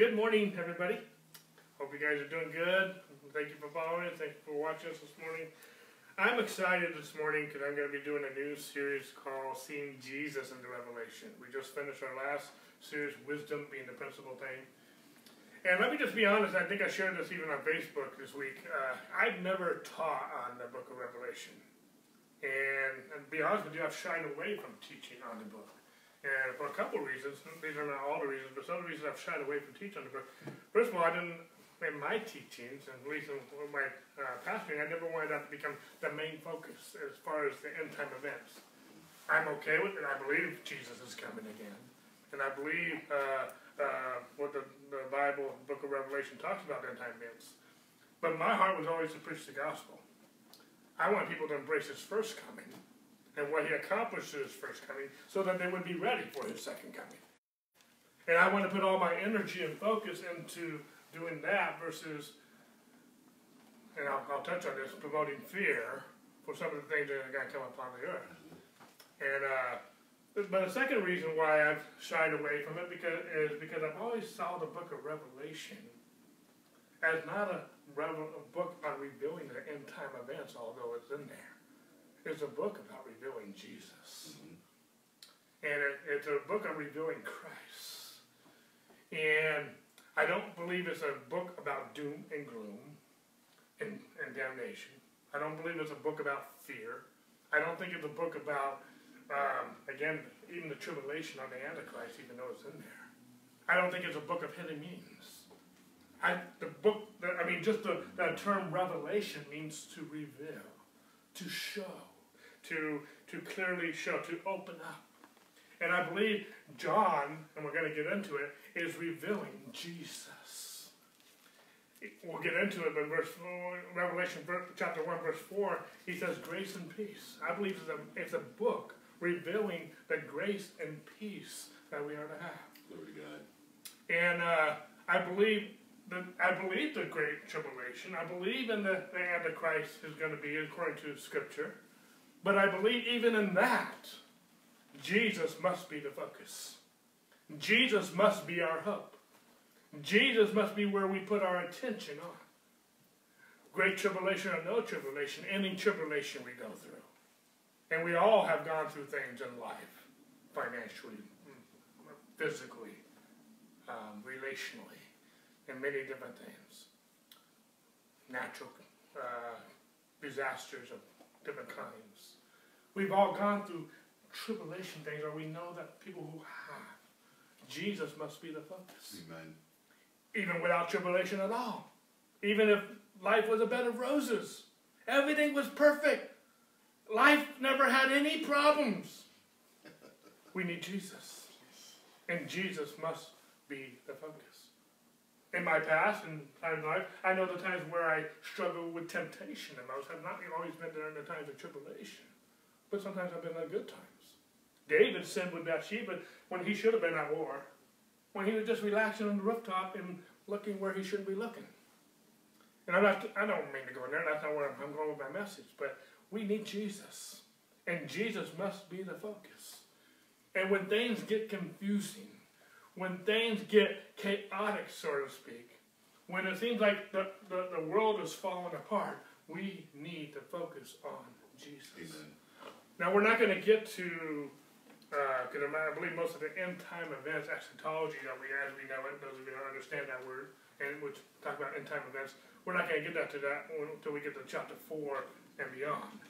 good morning, everybody. Hope you guys are doing good. Thank you for following. Thank you for watching us this morning. I'm excited this morning because I'm going to be doing a new series called Seeing Jesus in the Revelation. We just finished our last series, Wisdom being the principal thing. And let me just be honest, I think I shared this even on Facebook this week. Uh, I've never taught on the book of Revelation. And, and to be honest with you, I've shied away from teaching on the book. And for a couple of reasons, these are not all the reasons, but some of the reasons I've shied away from teaching. First of all, I didn't, in my teachings, and at least in my uh, pastoring, I never wanted that to become the main focus as far as the end time events. I'm okay with it. I believe Jesus is coming again. And I believe uh, uh, what the, the Bible, the book of Revelation, talks about end time events. But my heart was always to preach the gospel. I want people to embrace his first coming and what he accomplished in his first coming so that they would be ready for his second coming. And I want to put all my energy and focus into doing that versus, and I'll, I'll touch on this, promoting fear for some of the things that are going to come upon the earth. And, uh, but the second reason why I've shied away from it because, is because I've always saw the book of Revelation as not a, a book on revealing the end time events, although it's in there is a book about revealing Jesus. Mm-hmm. And it, it's a book on revealing Christ. And I don't believe it's a book about doom and gloom and, and damnation. I don't believe it's a book about fear. I don't think it's a book about, um, again, even the tribulation on the Antichrist, even though it's in there. I don't think it's a book of hidden meanings. I, the book, I mean, just the, the term revelation means to reveal, to show to, to clearly show, to open up. And I believe John, and we're going to get into it, is revealing Jesus. We'll get into it, but verse Revelation chapter 1, verse 4, he says, Grace and peace. I believe it's a, it's a book revealing the grace and peace that we are to have. Glory to God. And uh, I believe the, I believe the great tribulation. I believe in the, the Antichrist is going to be according to Scripture. But I believe even in that, Jesus must be the focus. Jesus must be our hope. Jesus must be where we put our attention on. Great tribulation or no tribulation, any tribulation we go through. And we all have gone through things in life, financially, physically, um, relationally, and many different things. Natural uh, disasters of different kinds. We've all gone through tribulation things, or we know that people who have. Jesus must be the focus. Amen. Even without tribulation at all. Even if life was a bed of roses, everything was perfect. Life never had any problems. We need Jesus. And Jesus must be the focus in my past and time in life, I know the times where I struggle with temptation, and I've not always been during the times of tribulation, but sometimes I've been in good times. David sinned with Bathsheba when he should have been at war, when he was just relaxing on the rooftop and looking where he shouldn't be looking. And I'm not, I don't mean to go in there, that's not where I'm going with my message, but we need Jesus. And Jesus must be the focus. And when things get confusing, when things get chaotic, so to speak, when it seems like the, the, the world is falling apart, we need to focus on Jesus. Amen. Now, we're not going to get to, because uh, I believe most of the end time events, eschatology, that we, as we know it, those of you who don't understand that word, and which talk about end time events, we're not going to get that to that until we get to chapter 4 and beyond.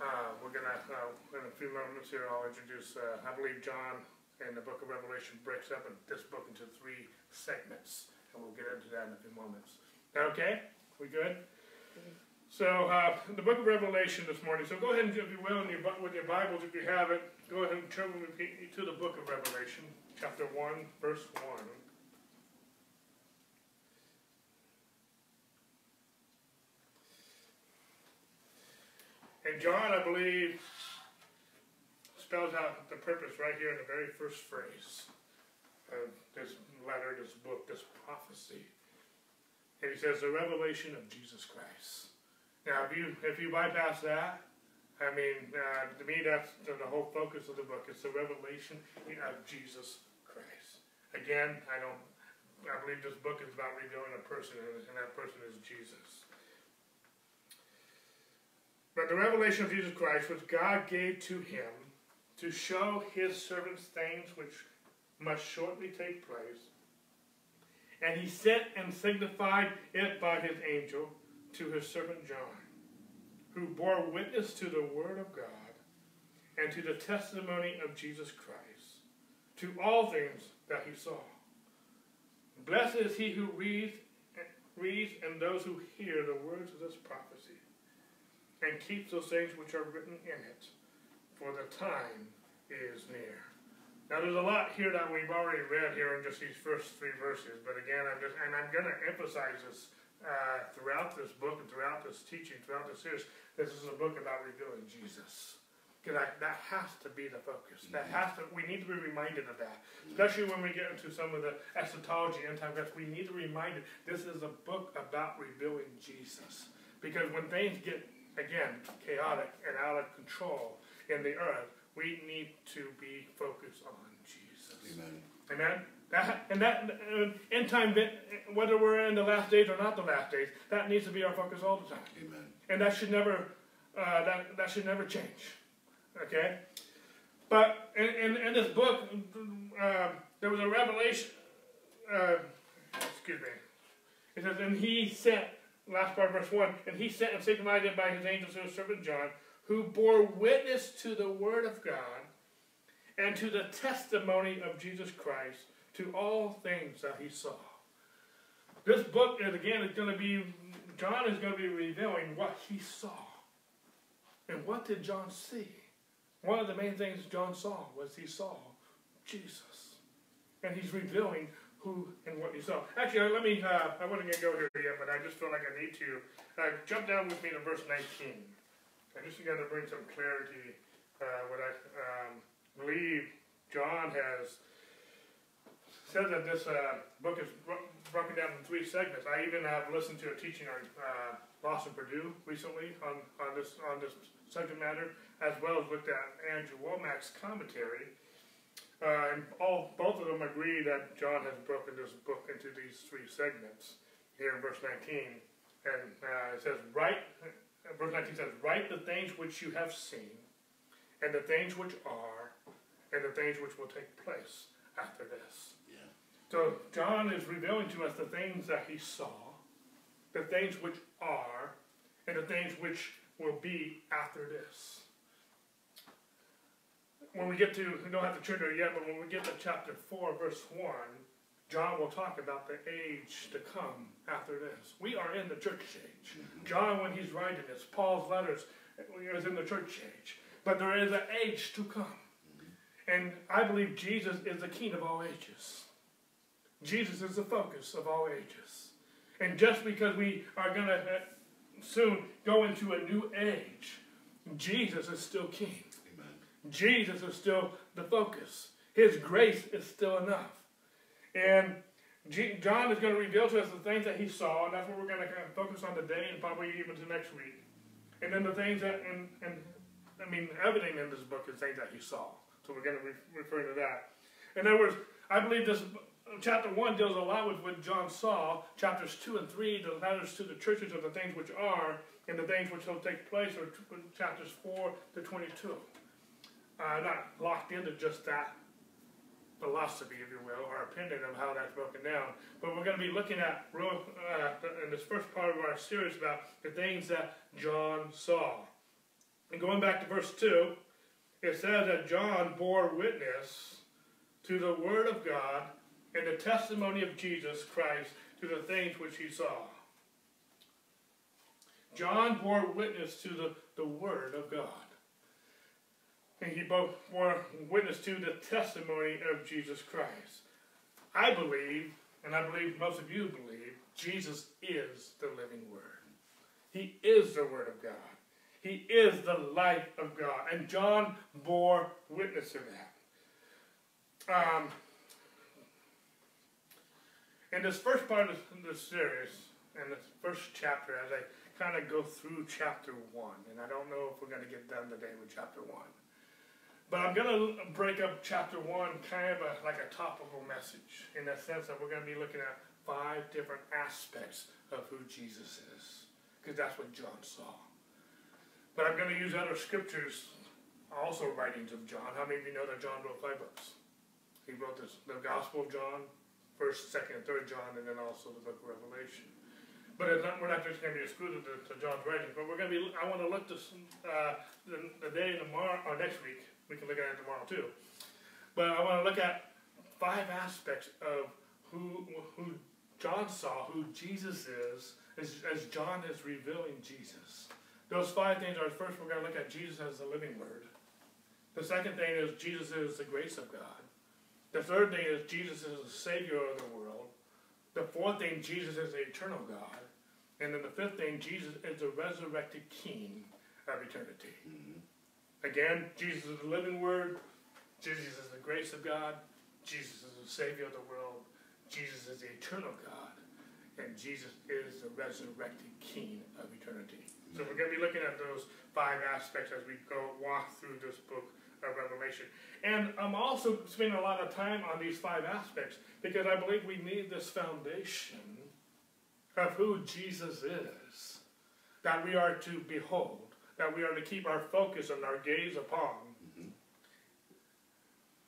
Uh, we're going to, uh, in a few moments here, I'll introduce, uh, I believe, John and the book of Revelation breaks up in this book into three segments, and we'll get into that in a few moments. Okay? We good? So, uh, the book of Revelation this morning. So, go ahead and, if you will, your, with your Bibles, if you have it, go ahead and turn to the book of Revelation, chapter 1, verse 1. And John, I believe, spells out the purpose right here in the very first phrase of this letter, this book, this prophecy. And he says, the revelation of Jesus Christ. Now, if you if you bypass that, I mean, uh, to me, that's the, the whole focus of the book. It's the revelation of Jesus Christ. Again, I don't I believe this book is about revealing a person, and that person is Jesus. But the revelation of Jesus Christ, which God gave to him to show his servants things which must shortly take place, and he sent and signified it by his angel to his servant John, who bore witness to the word of God and to the testimony of Jesus Christ, to all things that he saw. Blessed is he who reads, reads and those who hear the words of this prophecy, and keeps those things which are written in it, for the time is near. Now, there's a lot here that we've already read here in just these first three verses, but again, I'm just, and I'm going to emphasize this uh, throughout this book and throughout this teaching, throughout this series. This is a book about revealing Jesus. Because that has to be the focus. That mm-hmm. has to. We need to be reminded of that, especially when we get into some of the eschatology and time We need to be reminded this is a book about revealing Jesus. Because when things get again chaotic and out of control in the earth, we need to be focused on Jesus. Amen. Amen. That, and that uh, end time, whether we're in the last days or not the last days, that needs to be our focus all the time. Amen. And that should never, uh, that that should never change. Okay? But in, in, in this book, uh, there was a revelation. Uh, excuse me. It says, and he sent, last part of verse 1, and he sent and signified it by his angels to his servant John, who bore witness to the word of God and to the testimony of Jesus Christ to all things that he saw. This book, is, again, is going to be, John is going to be revealing what he saw. And what did John see? One of the main things John saw was he saw Jesus. And he's revealing who and what he saw. Actually, let me, uh, I wasn't going to go here yet, but I just feel like I need to. Uh, jump down with me to verse 19. I just got to bring some clarity. Uh, what I um, believe John has said that this uh, book is broken down in three segments. I even have listened to a teaching on uh, Lawson Perdue recently on, on this on this subject matter, as well as looked at Andrew Wommack's commentary. Uh, and all both of them agree that John has broken this book into these three segments here in verse 19. And uh, it says, write, Uh, verse 19 says, write the things which you have seen, and the things which are, and the things which will take place after this. Yeah. So John is revealing to us the things that he saw, the things which are, and the things which will be after this. When we get to, we don't have to turn there yet, but when we get to chapter 4, verse 1, John will talk about the age to come after this. We are in the church age. Mm-hmm. John, when he's writing this, Paul's letters, is in the church age. But there is an age to come. Mm-hmm. And I believe Jesus is the king of all ages. Jesus is the focus of all ages. And just because we are going to soon go into a new age. Jesus is still king. Amen. Jesus is still the focus. His grace is still enough. And G- John is going to reveal to us the things that he saw, and that's what we're going to kind of focus on today and probably even to next week. And then the things that, and, and I mean, everything in this book is things that he saw. So we're going to re- refer to that. In other words, I believe this chapter 1 deals a lot with what John saw. Chapters 2 and 3, the letters to the churches are the things which are, and the things which will take place are chapters 4 to 22. Uh, not locked into just that philosophy, if you will, or opinion of how that's broken down. But we're going to be looking at, uh, in this first part of our series, about the things that John saw. And going back to verse 2, it says that John bore witness to the Word of God and the testimony of Jesus Christ to the things which he saw. John bore witness to the, the Word of God. And he both bore witness to the testimony of Jesus Christ. I believe, and I believe most of you believe, Jesus is the living Word. He is the Word of God. He is the life of God. And John bore witness to that. Um, in this first part of this series, in this first chapter, as I kind of go through chapter one, and I don't know if we're going to get done today with chapter one. But I'm going to break up chapter one kind of a, like a topical message in the sense that we're going to be looking at five different aspects of who Jesus is, because that's what John saw. But I'm going to use other scriptures, also writings of John. How many of you know that John wrote five books? He wrote this, the Gospel of John, First, Second, and Third John, and then also the Book of Revelation. But not, we're not just going to be exclusive to, to John's writings, but we're going to be. I want to look this uh, the, the day tomorrow or next week we can look at it tomorrow too. But I want to look at five aspects of who who John saw, who Jesus is, as, as John is revealing Jesus. Those five things are first, we're going to look at Jesus as the living Word. The second thing is Jesus is the grace of God. The third thing is Jesus is the Savior of the world. The fourth thing, Jesus is the eternal God. And then the fifth thing, Jesus is the resurrected King of eternity. Mm-hmm. Again, Jesus is the living word. Jesus is the grace of God. Jesus is the Savior of the world. Jesus is the eternal God. And Jesus is the resurrected King of eternity. So we're going to be looking at those five aspects as we go walk through this book of Revelation. And I'm also spending a lot of time on these five aspects because I believe we need this foundation of who Jesus is that we are to behold that we are to keep our focus and our gaze upon mm-hmm.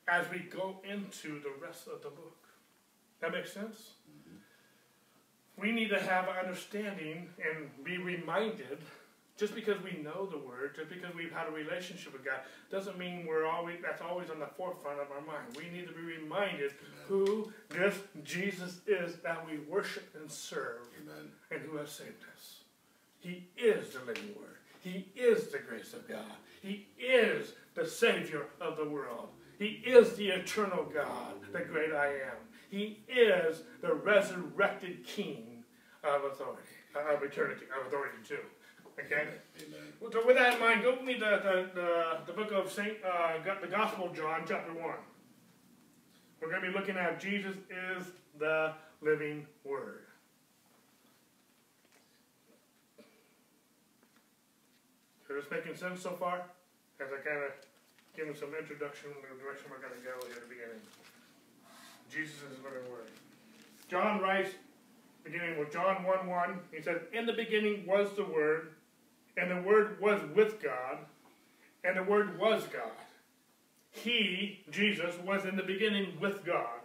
as we go into the rest of the book. That makes sense? Mm-hmm. We need to have understanding and be reminded. Just because we know the word, just because we've had a relationship with God, doesn't mean we're always that's always on the forefront of our mind. We need to be reminded Amen. who this Jesus is that we worship and serve, Amen. and who has saved us. He is the living word. He is the grace of God. He is the Savior of the world. He is the eternal God, the great I am. He is the resurrected King of authority, of eternity, of authority too. Okay? Amen. Well, so with that in mind, go with me the, the, the, the book of Saint, uh, the Gospel of John, chapter 1. We're going to be looking at Jesus is the living Word. Is this making sense so far? As I kind of give them some introduction to the direction we're going to go here at the beginning. Jesus is living word. John writes, beginning with John 1 1, he says, In the beginning was the Word, and the Word was with God, and the Word was God. He, Jesus, was in the beginning with God.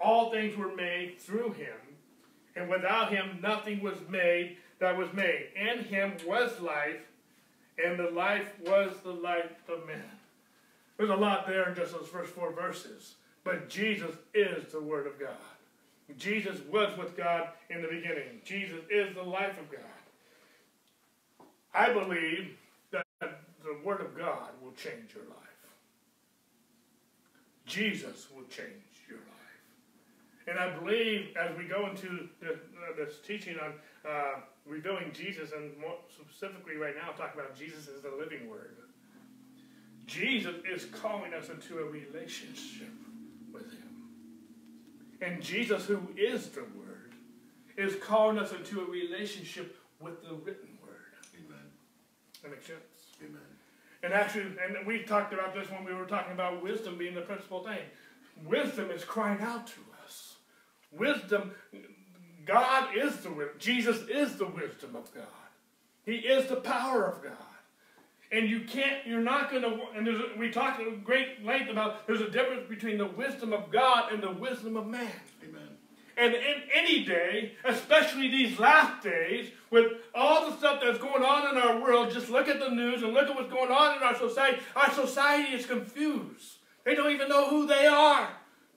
All things were made through him, and without him nothing was made that was made. In him was life, and the life was the light of men. There's a lot there in just those first four verses. But Jesus is the Word of God. Jesus was with God in the beginning. Jesus is the life of God. I believe that the Word of God will change your life. Jesus will change your life. And I believe as we go into this, uh, this teaching on uh, revealing Jesus, and more specifically right now, talking about Jesus as the living Word. Jesus is calling us into a relationship with Him. And Jesus, who is the Word, is calling us into a relationship with the written Word. Amen. That makes sense. Amen. And actually, and we talked about this when we were talking about wisdom being the principal thing. Wisdom is crying out to us. Wisdom God is the wisdom. Jesus is the wisdom of God. He is the power of God. And you can't, you're not going to, and there's a, we talked at great length about there's a difference between the wisdom of God and the wisdom of man. Amen. And in any day, especially these last days, with all the stuff that's going on in our world, just look at the news and look at what's going on in our society. Our society is confused. They don't even know who they are.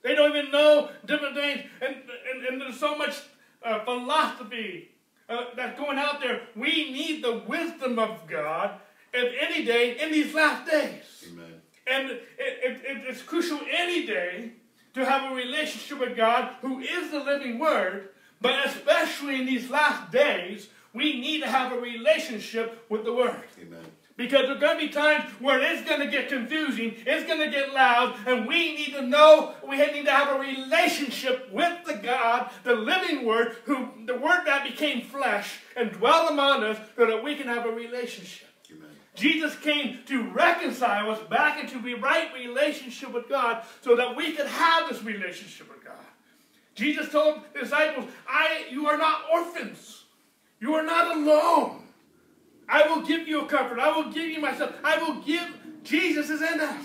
They don't even know different things. And, and, and there's so much uh, philosophy uh, that's going out there. We need the wisdom of God, if any day, in these last days. Amen. And it, it, it's crucial any day to have a relationship with God who is the living Word, but especially in these last days, we need to have a relationship with the Word. Amen. Because there are going to be times where it's going to get confusing, it's going to get loud, and we need to know, we need to have a relationship with the God, the living Word, who the Word that became flesh and dwelt among us, so that we can have a relationship. Amen. Jesus came to reconcile us back into the right relationship with God so that we could have this relationship with God. Jesus told the disciples, I, you are not orphans. You are not alone. I will give you a comfort. I will give you myself. I will give. Jesus is in us.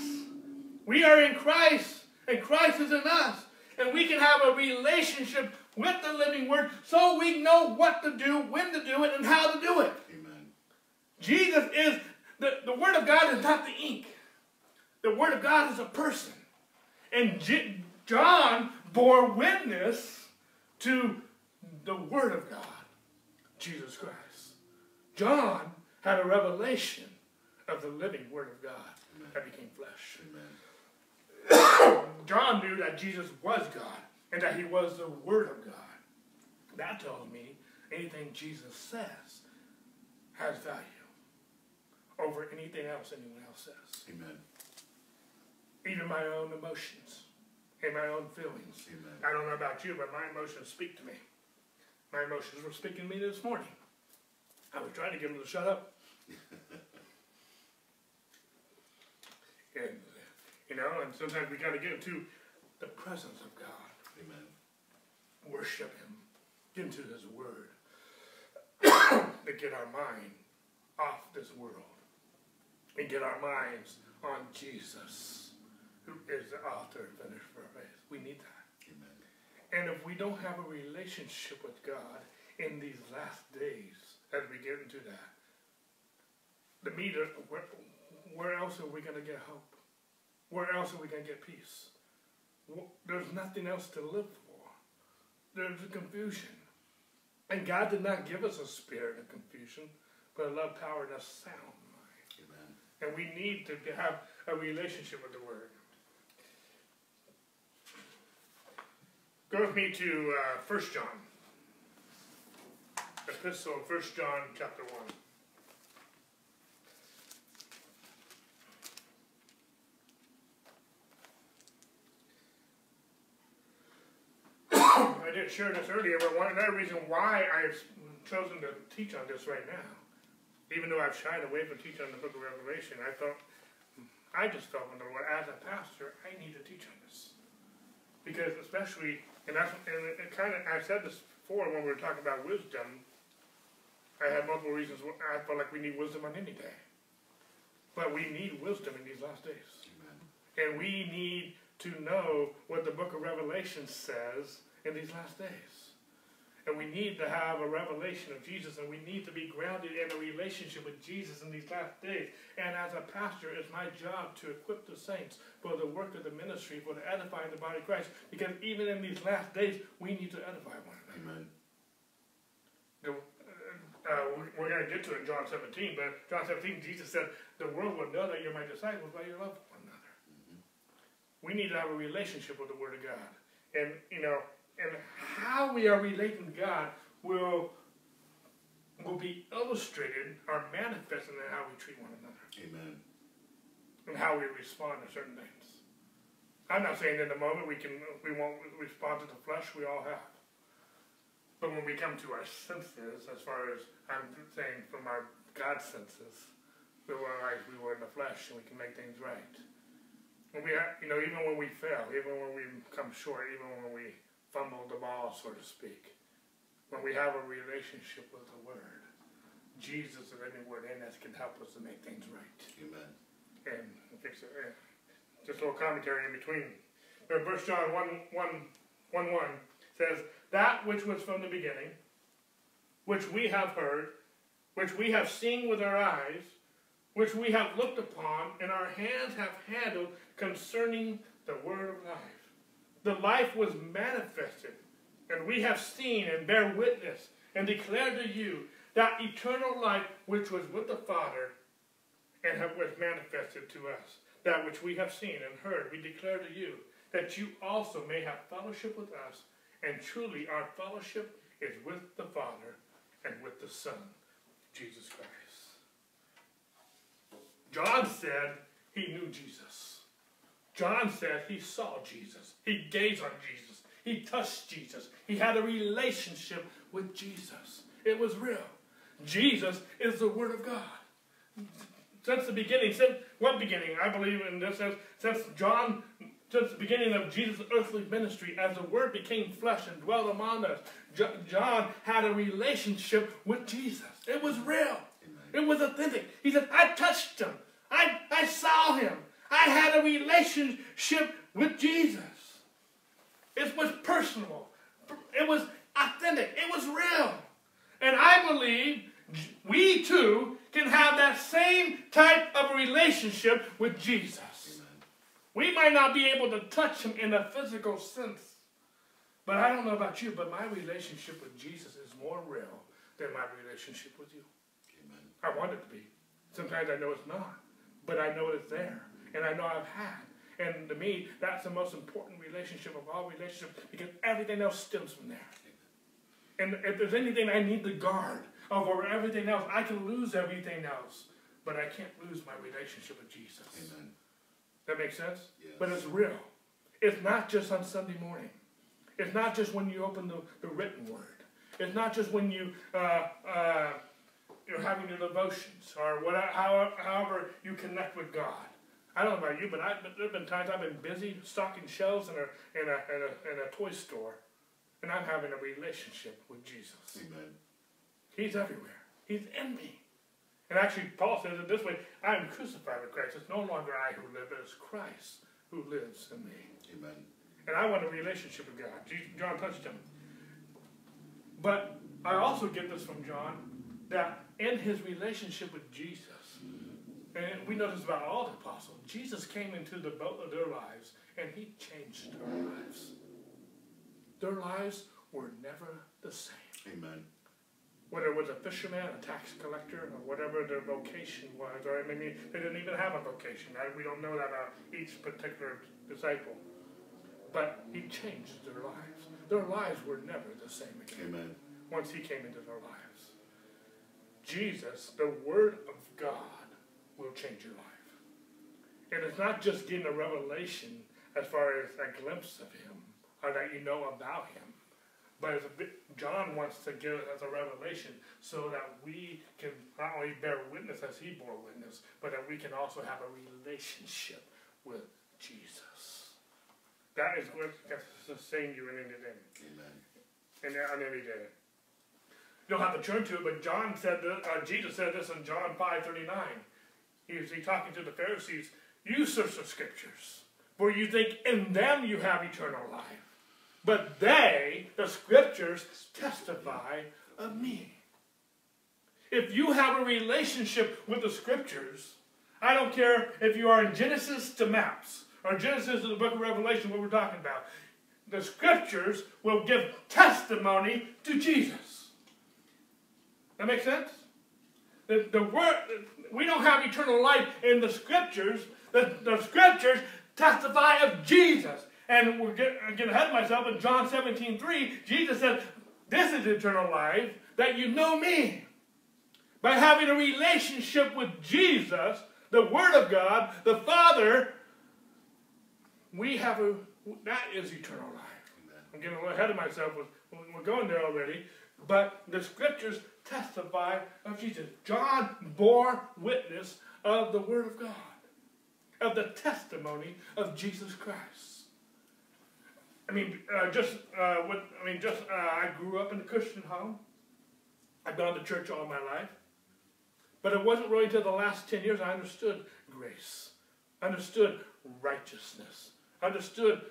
We are in Christ, and Christ is in us. And we can have a relationship with the living word so we know what to do, when to do it, and how to do it. Amen. Jesus is, the, the word of God is not the ink. The word of God is a person. And J- John bore witness to the word of God, Jesus Christ. John had a revelation of the living word of God that became flesh. Amen. John knew that Jesus was God and that he was the Word of God. That tells me anything Jesus says has value over anything else anyone else says. Amen. Even my own emotions and my own feelings. Amen. I don't know about you, but my emotions speak to me. My emotions were speaking to me this morning. I was trying to get them to shut up. and, you know, and sometimes we got to get into the presence of God, Amen. worship Him, get into His Word, to get our mind off this world and get our minds on Jesus, who is the author and finisher of our faith. We need that. Amen. And if we don't have a relationship with God in these last days, as we get into that, the meter, where, where else are we going to get hope? Where else are we going to get peace? There's nothing else to live for. There's a confusion. And God did not give us a spirit of confusion, but a love, power, and a sound mind. Amen. And we need to have a relationship with the Word. Go with me to uh, 1 John. Epistle, 1 John chapter 1. I didn't share this earlier, but one another reason why I've chosen to teach on this right now, even though I've shied away from teaching on the book of Revelation, I felt, I just felt in the Lord, as a pastor, I need to teach on this. Because especially, and that's, and it kind of, I said this before when we were talking about wisdom, I had multiple reasons why I felt like we need wisdom on any day. But we need wisdom in these last days. Amen. And we need to know what the book of Revelation says in these last days. And we need to have a revelation of Jesus, and we need to be grounded in a relationship with Jesus in these last days. And as a pastor, it's my job to equip the saints for the work of the ministry, for the edifying the body of Christ. Because even in these last days, we need to edify one another. Amen. The- uh, we- we're going to get to it in John 17, but John 17, Jesus said, The world will know that you're my disciples by your love for one another. We need to have a relationship with the Word of God. And, you know, and how we are relating to God will, will be illustrated or manifested in how we treat one another Amen. and how we respond to certain things. I'm not saying in the moment we can we won't respond to the flesh, we all have. But when we come to our senses, as far as I'm saying from our God senses, we realize we were in the flesh and we can make things right. When we have, you know, even when we fail, even when we come short, even when we fumble the ball, so to speak, when we have a relationship with the Word, Jesus, the living Word in us, can help us to make things right Amen. and fix it. Just a little commentary in between. There, First John 1, 1, 1 1 says, That which was from the beginning, which we have heard, which we have seen with our eyes, which we have looked upon, and our hands have handled concerning the word of life. The life was manifested, and we have seen and bear witness, and declare to you that eternal life which was with the Father and was manifested to us. That which we have seen and heard, we declare to you, that you also may have fellowship with us. And truly, our fellowship is with the Father and with the Son, Jesus Christ. John said he knew Jesus. John said he saw Jesus. He gazed on Jesus. He touched Jesus. He had a relationship with Jesus. It was real. Jesus is the Word of God. since the beginning, since what beginning? I believe in this since John, since the beginning of Jesus' earthly ministry, as the Word became flesh and dwelt among us, John had a relationship with Jesus. It was real. It was authentic. He said, I touched him. I, I saw him. I had a relationship with Jesus. It was personal. It was authentic. It was real. And I believe we too can have that same type of relationship with Jesus. We might not be able to touch him in a physical sense. But I don't know about you, but my relationship with Jesus is more real than my relationship with you. Amen. I want it to be. Sometimes I know it's not, but I know it's there, and I know I've had. And to me, that's the most important relationship of all relationships because everything else stems from there. And if there's anything I need to guard over everything else, I can lose everything else, but I can't lose my relationship with Jesus. Amen. That makes sense? Yes. But it's real. It's not just on Sunday morning. It's not just when you open the, the written word. It's not just when you uh, uh, you're having your devotions or whatever, however, however you connect with God. I don't know about you, but, I, but there have been times I've been busy stocking shelves in a, in a, in a, in a toy store, and I'm having a relationship with Jesus. Amen. He's everywhere. He's in me. And actually, Paul says it this way I am crucified with Christ. It's no longer I who live, it is Christ who lives in me. Amen. And I want a relationship with God. John touched him. But I also get this from John that in his relationship with Jesus, and we know this about all the apostles, Jesus came into the boat of their lives and he changed their lives. Their lives were never the same. Amen. Whether it was a fisherman, a tax collector, or whatever their vocation was, or maybe they didn't even have a vocation. We don't know that about each particular disciple. But he changed their lives. Their lives were never the same again. Amen. Once he came into their lives. Jesus, the Word of God, will change your life. And it's not just getting a revelation as far as a glimpse of him or that you know about him. But bit, John wants to give it as a revelation so that we can not only bear witness as he bore witness, but that we can also have a relationship with Jesus. That is what sustain you in any day. Amen. And on any day. You don't have to turn to it, but John said this, uh, Jesus said this in John 5 39. He was he talking to the Pharisees. You search the scriptures, for you think in them you have eternal life. But they, the scriptures, testify of me. If you have a relationship with the scriptures, I don't care if you are in Genesis to maps, or Genesis to the book of Revelation, what we're talking about. The scriptures will give testimony to Jesus. That makes sense? The, the word, we don't have eternal life in the scriptures. The, the scriptures testify of Jesus. And we're getting, ahead of myself in John 17, 3, Jesus said, This is eternal life, that you know me. By having a relationship with Jesus, the Word of God, the Father, we have a, that is eternal life. Amen. I'm getting a little ahead of myself. We're going there already. But the scriptures testify of Jesus. John bore witness of the Word of God, of the testimony of Jesus Christ. I mean, uh, just uh, what I mean, just uh, I grew up in a Christian home. I've gone to church all my life, but it wasn't really until the last ten years I understood grace, understood righteousness, understood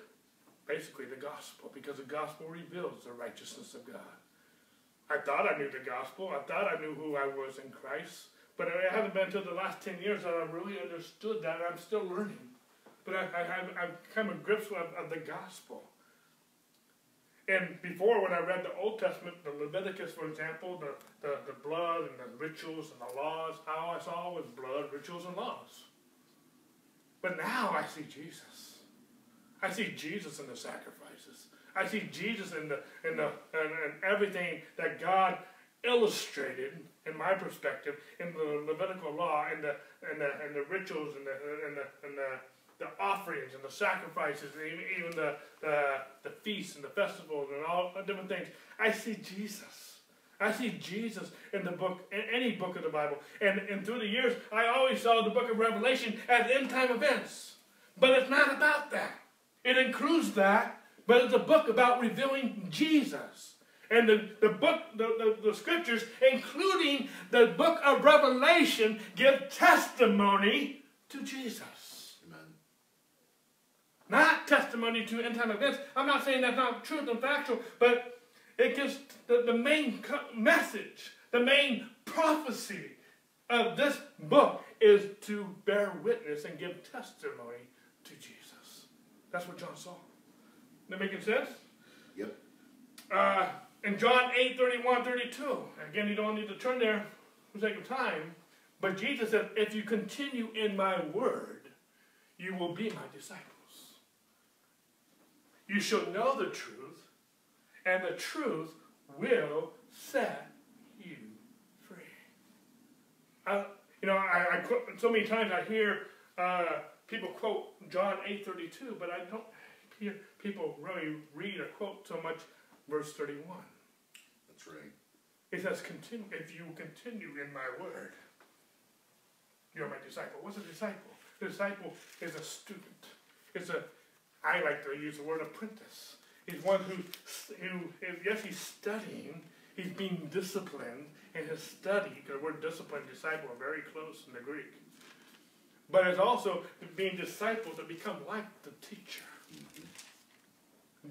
basically the gospel, because the gospel reveals the righteousness of God. I thought I knew the gospel. I thought I knew who I was in Christ. But it hasn't been until the last 10 years that I really understood that. I'm still learning. But I, I have, I've come to grips with the gospel. And before, when I read the Old Testament, the Leviticus, for example, the, the, the blood and the rituals and the laws, all I saw was blood, rituals, and laws. But now I see Jesus. I see Jesus in the sacrifices. I see Jesus in the in the and, and everything that God illustrated, in my perspective, in the Levitical law, and the and the and the rituals and the and the and the, the offerings and the sacrifices, and even, the, the the feasts and the festivals and all different things. I see Jesus. I see Jesus in the book, in any book of the Bible. And, and through the years, I always saw the book of Revelation as end time events. But it's not about that. It includes that, but it's a book about revealing Jesus. And the, the book, the, the, the scriptures, including the book of Revelation, give testimony to Jesus. Not testimony to end time events. I'm not saying that's not truth and factual, but it gives the, the main message, the main prophecy of this book is to bear witness and give testimony to Jesus. That's what John saw. That making sense? Yep. Uh, in John 8, 31, 32, again, you don't need to turn there for sake of time, but Jesus said, if you continue in my word, you will be my disciples. You shall know the truth, and the truth will set you free. I, you know, I, I so many times I hear uh, people quote John 8:32, but I don't hear people really read or quote so much verse 31. That's right. It says, "Continue if you continue in my word, you're my disciple." What's a disciple? A disciple is a student. It's a I like to use the word apprentice. He's one who, who yes, he's studying, he's being disciplined in his study. The word discipline, disciple are very close in the Greek. But it's also being discipled to become like the teacher.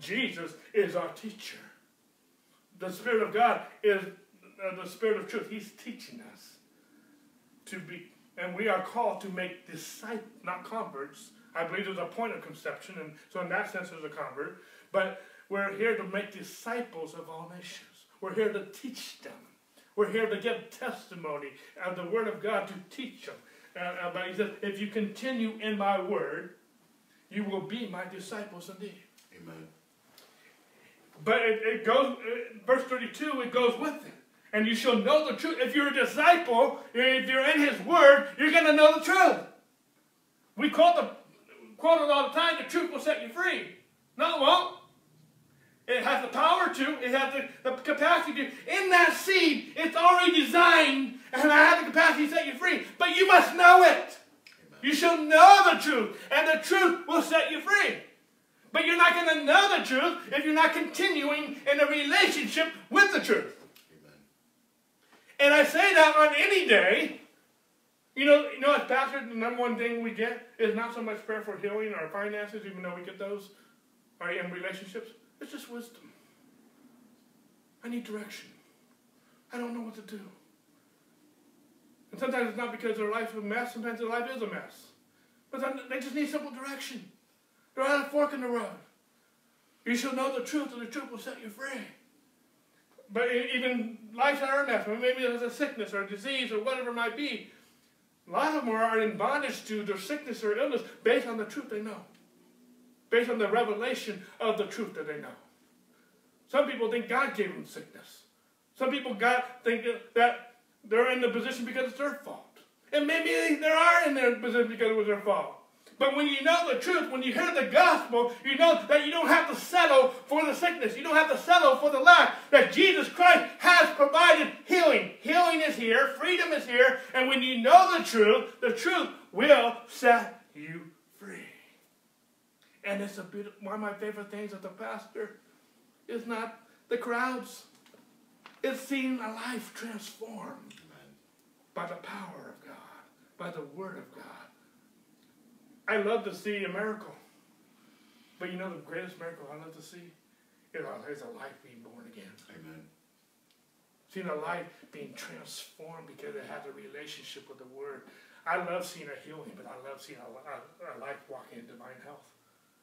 Jesus is our teacher. The Spirit of God is uh, the Spirit of truth. He's teaching us to be, and we are called to make disciples, not converts. I believe there's a point of conception, and so in that sense, there's a convert. But we're here to make disciples of all nations. We're here to teach them. We're here to give testimony of the Word of God to teach them. Uh, uh, but he says, if you continue in my Word, you will be my disciples indeed. Amen. But it, it goes, uh, verse 32, it goes with it. And you shall know the truth. If you're a disciple, if you're in his word, you're going to know the truth. We call the, quote it all the time, the truth will set you free. No, it won't. It has the power to, it has the, the capacity to. In that seed, it's already designed and I have the capacity to set you free. But you must know it. Amen. You shall know the truth, and the truth will set you free. But you're not going to know the truth if you're not continuing in a relationship with the truth. Amen. And I say that on any day. You know, you know, as pastors, the number one thing we get is not so much prayer for healing or finances, even though we get those, or in relationships. It's just wisdom. I need direction. I don't know what to do. And sometimes it's not because their life is a mess, sometimes their life is a mess. But they just need simple direction. They're at a fork in the road. You shall know the truth, and the truth will set you free. But even life's are a mess. Maybe there's a sickness or a disease or whatever it might be. A lot of them are in bondage to their sickness or illness based on the truth they know based on the revelation of the truth that they know. Some people think God gave them sickness. Some people got, think that they're in the position because it's their fault. And maybe they are in their position because it was their fault. But when you know the truth, when you hear the gospel, you know that you don't have to settle for the sickness. You don't have to settle for the lack. That Jesus Christ has provided healing. Healing is here. Freedom is here. And when you know the truth, the truth will set you free. and it's a beautiful, one of my favorite things as a pastor is not the crowds. It's seeing a life transformed Amen. by the power of God, by the word of God. I love to see a miracle. But you know the greatest miracle I love to see is a life being born again. Amen. Seeing a life being transformed because it has a relationship with the Word. I love seeing a healing, but I love seeing a, a, a life walking in divine health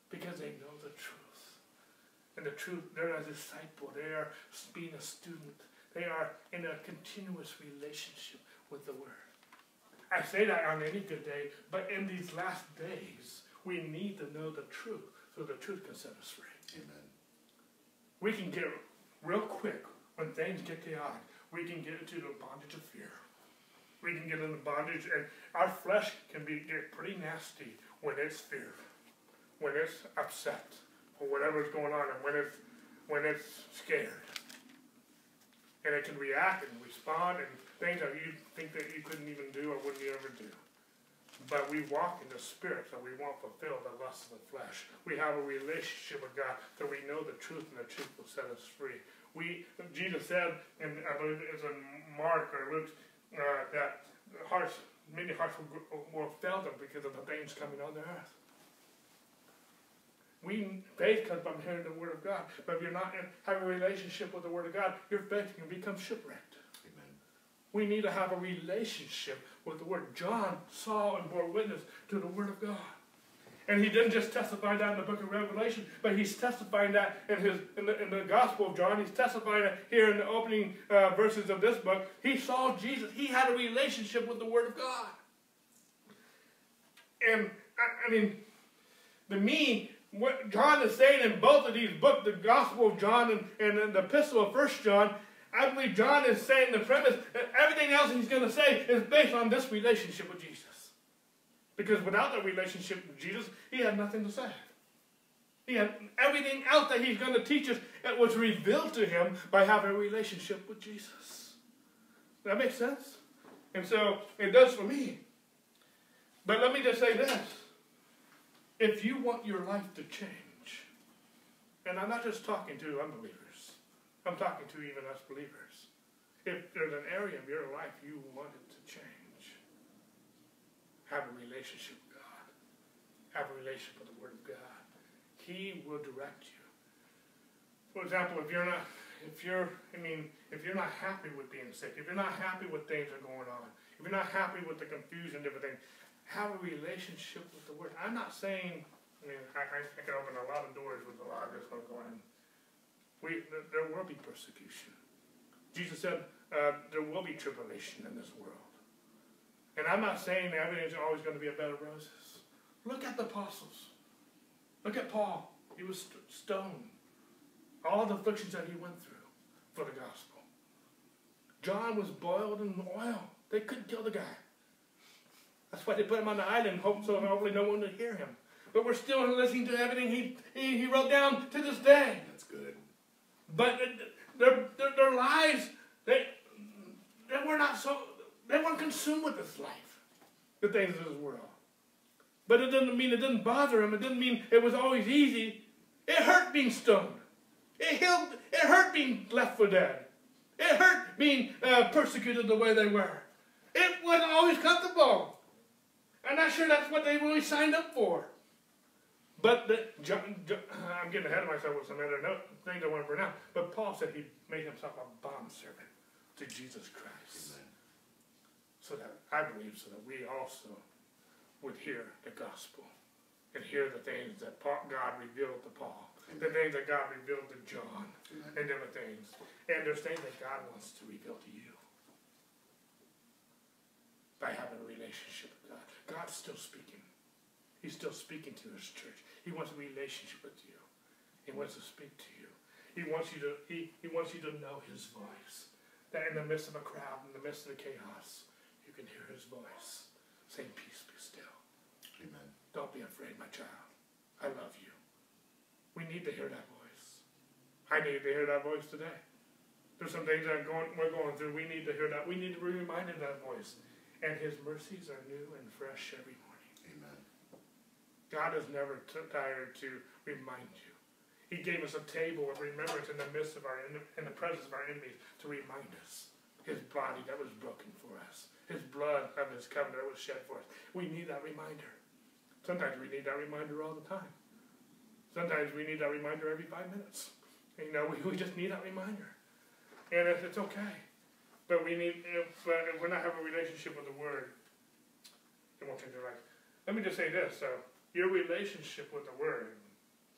because they know the truth. And the truth, they're a disciple, they are being a student, they are in a continuous relationship with the Word. I say that on any good day, but in these last days, we need to know the truth so the truth can set us free. Amen. We can get real quick when things get chaotic. We can get into the bondage of fear. We can get into bondage, and our flesh can be get pretty nasty when it's fear when it's upset or whatever's going on and when it's when it's scared. And it can react and respond and things that you think that you couldn't even do or wouldn't you ever do. But we walk in the spirit, so we won't fulfill the lust of the flesh. We have a relationship with God, so we know the truth, and the truth will set us free. We, Jesus said, and I believe it's in Mark or Luke, uh, that hearts, many hearts will, will fail them because of the things coming on the earth. We faith comes from hearing the word of God, but if you're not having a relationship with the word of God, your faith can become shipwrecked. We need to have a relationship with the Word. John saw and bore witness to the Word of God. And he didn't just testify that in the book of Revelation, but he's testifying that in, his, in, the, in the Gospel of John. He's testifying it here in the opening uh, verses of this book. He saw Jesus. He had a relationship with the Word of God. And, I, I mean, the me, what John is saying in both of these books, the Gospel of John and, and the Epistle of First John, I believe John is saying the premise that everything else he's going to say is based on this relationship with Jesus. Because without that relationship with Jesus, he had nothing to say. He had everything else that he's going to teach us that was revealed to him by having a relationship with Jesus. That makes sense? And so it does for me. But let me just say this. If you want your life to change, and I'm not just talking to unbelievers, I'm talking to even us believers. If there's an area of your life you want it to change, have a relationship with God. Have a relationship with the Word of God. He will direct you. For example, if you're not, if you're, I mean, if you're not happy with being sick, if you're not happy with things are going on, if you're not happy with the confusion, and everything, have a relationship with the Word. I'm not saying, I mean, I, I can open a lot of doors with a lot of this going we, there will be persecution. Jesus said uh, there will be tribulation in this world. And I'm not saying everything's always going to be a bed of roses. Look at the apostles. Look at Paul. He was st- stoned. All the afflictions that he went through for the gospel. John was boiled in oil. They couldn't kill the guy. That's why they put him on the island, hope so hopefully no one would hear him. But we're still listening to everything he, he, he wrote down to this day. That's good. But their, their, their lives, they, they were not so, they weren't consumed with this life, the things of this world. But it didn't mean it didn't bother them. It didn't mean it was always easy. It hurt being stoned. It, healed, it hurt being left for dead. It hurt being uh, persecuted the way they were. It wasn't always comfortable. I'm not sure that's what they really signed up for. But the, John, I'm getting ahead of myself with some other note, things I want to bring out. But Paul said he made himself a bond servant to Jesus Christ. Amen. So that I believe, so that we also would hear the gospel and hear the things that Paul, God revealed to Paul, Amen. the things that God revealed to John, Amen. and different things. And there's things that God wants to reveal to you by having a relationship with God. God's still speaking. He's still speaking to his church. He wants a relationship with you. He wants to speak to you. He wants you to he, he wants you to know his voice. That in the midst of a crowd, in the midst of the chaos, you can hear his voice. Saying, Peace be still. Amen. Don't be afraid, my child. I love you. We need to hear that voice. I need to hear that voice today. There's some things that going, we're going through. We need to hear that. We need to be reminded of that voice. And his mercies are new and fresh every morning. God is never tired to remind you. He gave us a table of remembrance in the midst of our, in the presence of our enemies to remind us his body that was broken for us, his blood of his covenant that was shed for us. We need that reminder. Sometimes we need that reminder all the time. Sometimes we need that reminder every five minutes. You know, we, we just need that reminder. And it's, it's okay. But we need, if, uh, if we're not having a relationship with the Word, it won't change our life. Let me just say this. So, your relationship with the Word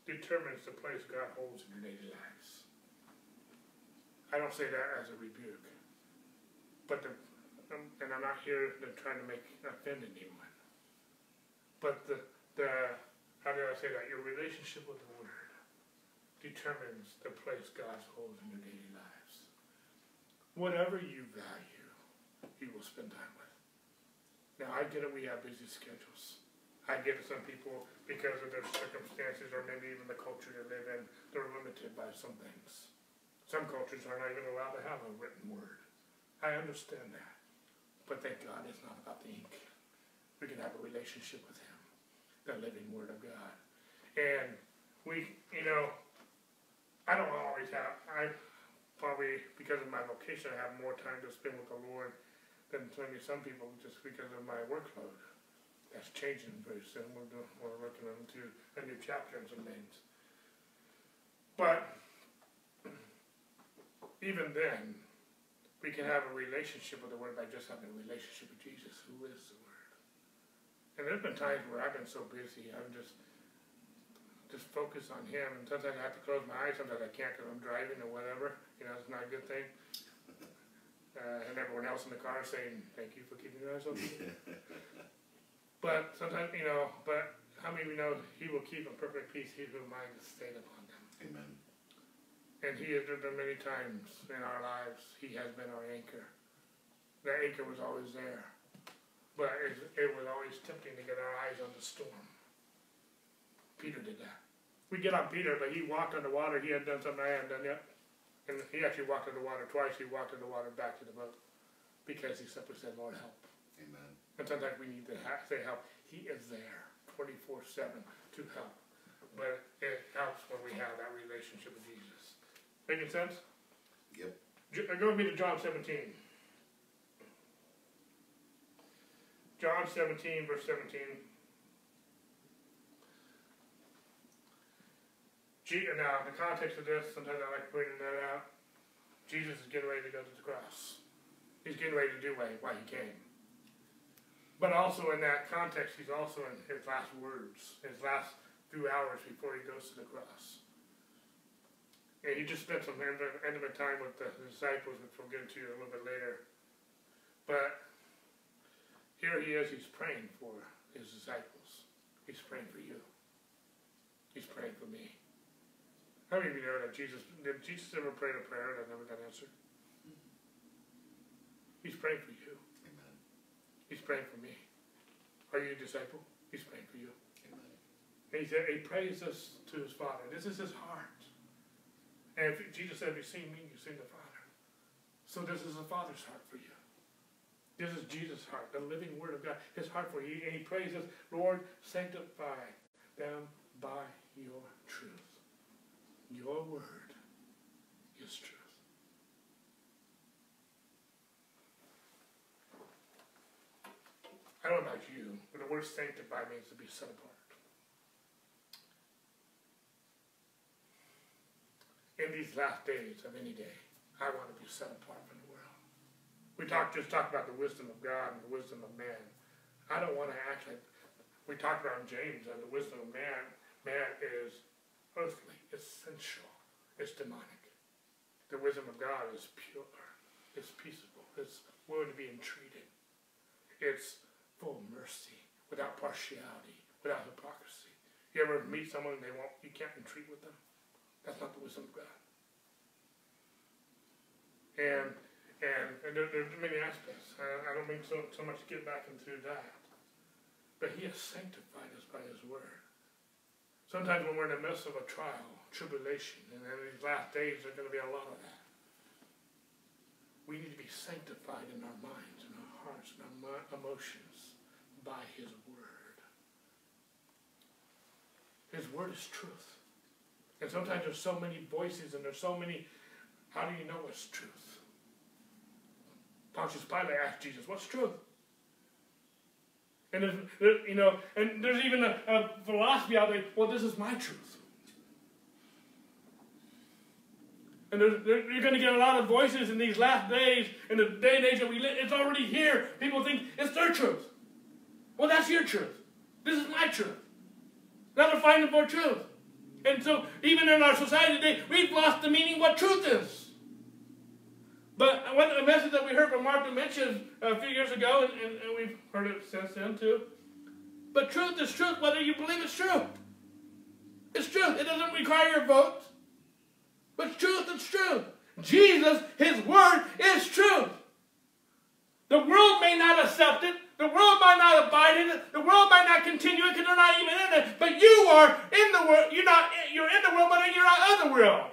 determines the place God holds in your daily lives. I don't say that as a rebuke, but the, um, and I'm not here to try to make offend anyone. But the the how do I say that? Your relationship with the Word determines the place God holds in your daily lives. Whatever you value, you will spend time with. Now I get it. We have busy schedules. I get to some people because of their circumstances or maybe even the culture they live in, they're limited by some things. Some cultures are not even allowed to have a written word. I understand that. But thank God it's not about the ink. We can have a relationship with Him, the living Word of God. And we, you know, I don't always have, I probably, because of my vocation, I have more time to spend with the Lord than maybe some people just because of my workload. That's changing very soon. We're, doing, we're looking into a new chapter and some things. But even then, we can have a relationship with the Word by just having a relationship with Jesus, who is the Word. And there's been times where I've been so busy, I'm just just focus on Him. And sometimes I have to close my eyes. Sometimes I can't because I'm driving or whatever. You know, it's not a good thing. Uh, and everyone else in the car saying, "Thank you for keeping your eyes open." but sometimes, you know, but how many of you know He will keep in perfect peace he whose mind is stayed upon them. Amen. And he has been many times in our lives. He has been our anchor. The anchor was always there. But it, it was always tempting to get our eyes on the storm. Peter did that. We get on Peter, but he walked on the water. He had done something I hadn't done yet. And he actually walked on the water twice. He walked on the water back to the boat because he simply said, Lord, help. And sometimes we need to ha- say help. He is there 24 7 to help. But it helps when we have that relationship with Jesus. Making sense? Yep. J- uh, Go with me to John 17. John 17, verse 17. G- uh, now, the context of this, sometimes I like pointing that out. Jesus is getting ready to go to the cross. He's getting ready to do why he came. But also in that context, he's also in his last words, his last few hours before he goes to the cross. And he just spent some intimate time with the disciples, which we'll get into a little bit later. But here he is, he's praying for his disciples. He's praying for you. He's praying for me. How many of you know that Jesus did Jesus ever pray a prayer that never got answered? He's praying for you. He's praying for me. Are you a disciple? He's praying for you. Amen. And he said he prays this to his Father. This is his heart. And if Jesus said, if you've seen me, you've seen the Father. So this is the Father's heart for you. This is Jesus' heart, the living Word of God. His heart for you. And he prays this, Lord, sanctify them by your truth. Your word is truth. I don't know about you, but the word sanctify means to be set apart. In these last days of any day, I want to be set apart from the world. We talked just talked about the wisdom of God and the wisdom of man. I don't want to act like we talked about James that the wisdom of man man is earthly, essential, it's demonic. The wisdom of God is pure, it's peaceable, it's willing to be entreated. It's full of mercy, without partiality, without hypocrisy. You ever meet someone and they won't you can't entreat with them? That's not the wisdom of God. And and, and there, there's many aspects. I, I don't mean so so much to get back into that. But he has sanctified us by his word. Sometimes when we're in the midst of a trial, tribulation, and in these last days there's going to be a lot of that. We need to be sanctified in our minds and our hearts and our emotions by His Word. His Word is truth. And sometimes there's so many voices and there's so many, how do you know what's truth? Pontius Pilate asked Jesus, what's truth? And there's, there, you know, and there's even a, a philosophy out there. Well, this is my truth. And there's, there, you're going to get a lot of voices in these last days, in the day and age that we live. It's already here. People think it's their truth. Well, that's your truth. This is my truth. Now they're fighting for truth. And so, even in our society today, we've lost the meaning what truth is. But one a message that we heard from Mark mentioned a few years ago, and, and, and we've heard it since then too. But truth is truth, whether you believe it's true. It's truth. It doesn't require your vote. But truth is truth. Jesus, His Word is truth. The world may not accept it. The world might not abide in it. The world might not continue it because they're not even in it. But you are in the world. You're not. You're in the world, but you're not of the world.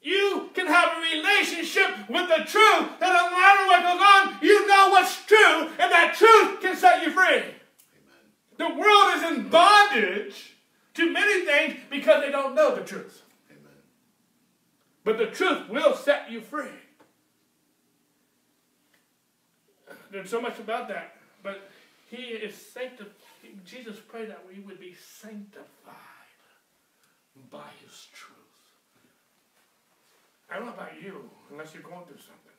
You can have a relationship with the truth, that no matter what goes on, you know what's true, and that truth can set you free. Amen. The world is in bondage to many things because they don't know the truth. Amen. But the truth will set you free. There's so much about that. But he is sanctified. Jesus prayed that we would be sanctified by his truth. I don't know about you, unless you're going through something.